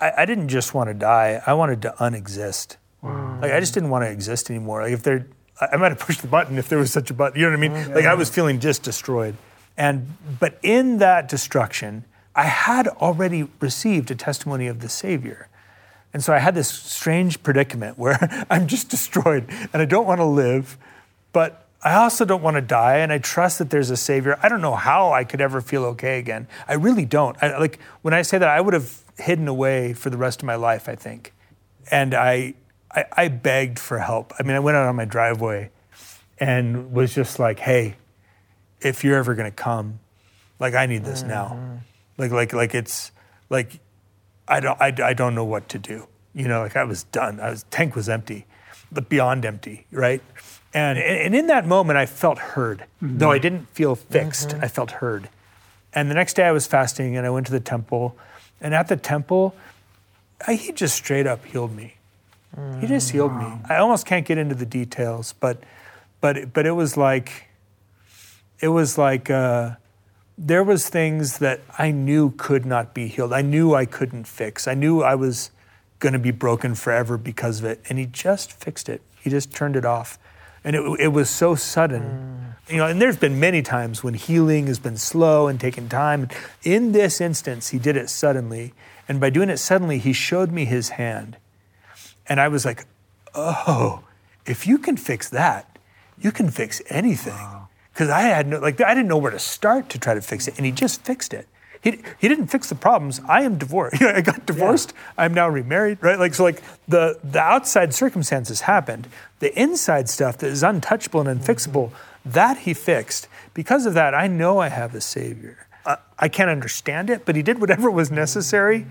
I, I didn't just want to die; I wanted to unexist. Like I just didn't want to exist anymore. Like if there, I I might have pushed the button if there was such a button. You know what I mean? Mm-hmm. Like I was feeling just destroyed. And but in that destruction, I had already received a testimony of the Savior. And so I had this strange predicament where I'm just destroyed and I don't want to live, but I also don't want to die and I trust that there's a savior. I don't know how I could ever feel okay again. I really don't. I, like when I say that I would have hidden away for the rest of my life, I think. And I, I I begged for help. I mean, I went out on my driveway and was just like, "Hey, if you're ever going to come, like I need this now." Mm-hmm. Like like like it's like I don't, I, I don't know what to do. You know, like I was done. I was tank was empty, but beyond empty, right? And and in that moment, I felt heard. Mm-hmm. Though I didn't feel fixed, mm-hmm. I felt heard. And the next day, I was fasting, and I went to the temple. And at the temple, I, he just straight up healed me. He just mm, healed me. I almost can't get into the details, but but but it was like it was like. Uh, there was things that I knew could not be healed. I knew I couldn't fix. I knew I was going to be broken forever because of it. And he just fixed it. He just turned it off. And it, it was so sudden. Mm. You know, and there's been many times when healing has been slow and taken time. In this instance, he did it suddenly. And by doing it suddenly, he showed me his hand. And I was like, oh, if you can fix that, you can fix anything. Because I had no, like, I didn't know where to start to try to fix it. And he just fixed it. He, he didn't fix the problems. I am divorced. I got divorced. I'm now remarried, right? Like, so like the, the outside circumstances happened. The inside stuff that is untouchable and unfixable, that he fixed. Because of that, I know I have a savior. uh, I can't understand it, but he did whatever was necessary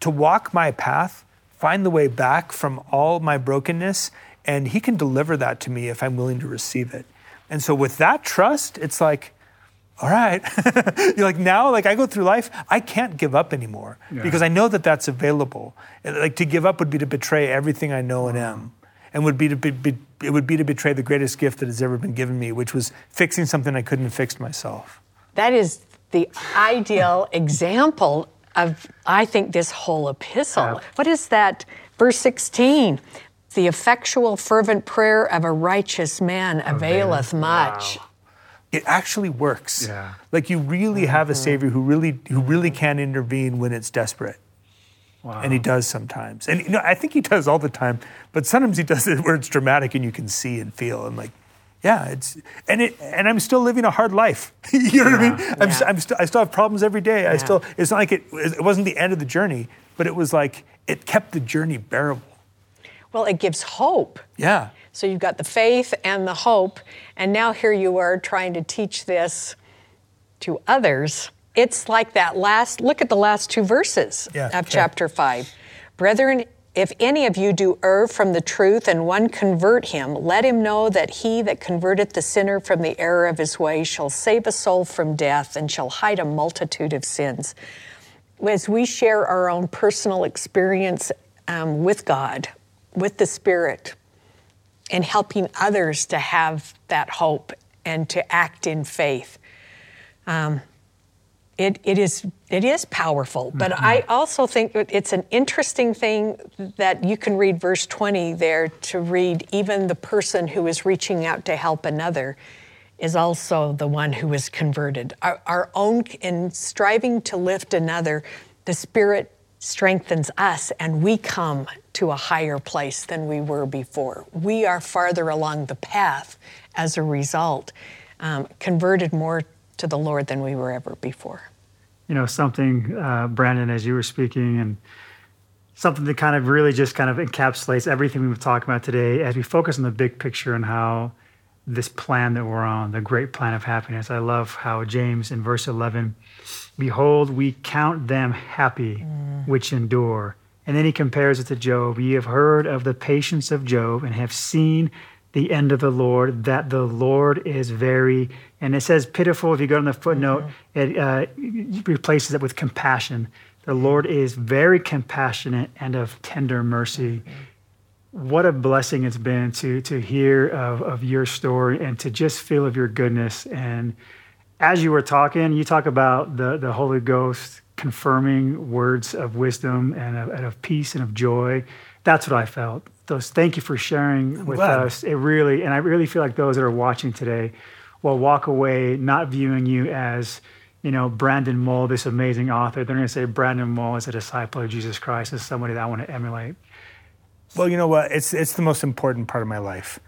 to walk my path, find the way back from all my brokenness, and he can deliver that to me if I'm willing to receive it. And so with that trust, it's like, all right. You're like now, like I go through life, I can't give up anymore Yeah. because I know that that's available. Like to give up would be to betray everything I know and am, and would be to be, be, it would be to betray the greatest gift that has ever been given me, which was fixing something I couldn't have fixed myself. That is the ideal example of, I think, this whole epistle. What is that? Verse 16 The effectual, fervent prayer of a righteous man availeth much. It actually works. Yeah. Like you really mm-hmm. have a mm-hmm. savior who really who really can intervene when it's desperate. Wow. And he does sometimes. And you know, I think he does all the time, but sometimes he does it where it's dramatic and you can see and feel and like yeah, it's and it and I'm still living a hard life. you know what I mean? I'm, st- I'm st- I still have problems every day. I still it's not like it it wasn't the end of the journey, but it was like it kept the journey bearable. Well, it gives hope. Yeah. So you've got the faith and the hope, and now here you are trying to teach this to others. It's like that last, look at the last two verses Yeah, of okay. chapter 5. Brethren, if any of you do err from the truth and one convert him, let him know that he that converteth the sinner from the error of his way shall save a soul from death and shall hide a multitude of sins. As we share our own personal experience um, with God, with the Spirit, and helping others to have that hope and to act in faith. Um, it, it is it is powerful, but I also think it's an interesting thing that you can read verse 20 there to read even the person who is reaching out to help another is also the one who is converted. Our, our own in striving to lift another, the Spirit strengthens us and we come to a higher place than we were before. We are farther along the path as a result, um, converted more to the Lord than we were ever before. you know something uh, brandon as you were speaking and something that kind of really just kind of encapsulates everything we've been talking about today as we focus on the big picture and how this plan that we're on the great plan of happiness i love how james in verse 11 behold we count them happy mm. which endure and then he compares it to job ye have heard of the patience of job and have seen the end of the Lord, that the Lord is very, and it says pitiful. If you go on the footnote, mm-hmm. it uh, replaces it with compassion. The Lord is very compassionate and of tender mercy. Mm-hmm. What a blessing it's been to to hear of, of your story and to just feel of your goodness. And as you were talking, you talk about the, the Holy Ghost confirming words of wisdom and of, and of peace and of joy. That's what I felt. Those thank you for sharing with us. It really, and I really feel like those that are watching today will walk away not viewing you as, you know, Brandon Mull, this amazing author. They're going to say Brandon Mull is a disciple of Jesus Christ, is somebody that I want to emulate. Well, you know what? It's it's the most important part of my life,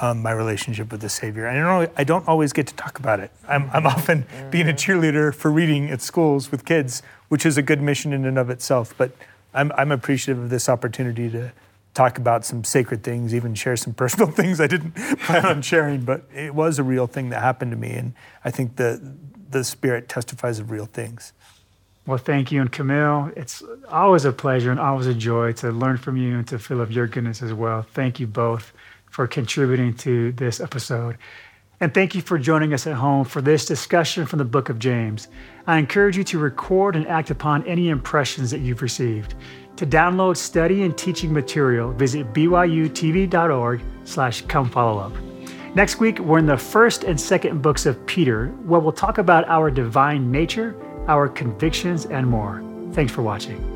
um, my relationship with the Savior. And I don't I don't always get to talk about it. I'm I'm often being a cheerleader for reading at schools with kids, which is a good mission in and of itself. But I'm I'm appreciative of this opportunity to talk about some sacred things, even share some personal things I didn't plan on sharing. But it was a real thing that happened to me, and I think the the Spirit testifies of real things. Well, thank you. And Camille, it's always a pleasure and always a joy to learn from you and to feel of your goodness as well. Thank you both for contributing to this episode. And thank you for joining us at home for this discussion from the book of James. I encourage you to record and act upon any impressions that you've received. To download study and teaching material, visit byutv.org slash come follow up. Next week, we're in the first and second books of Peter, where we'll talk about our divine nature, our convictions, and more. Thanks for watching.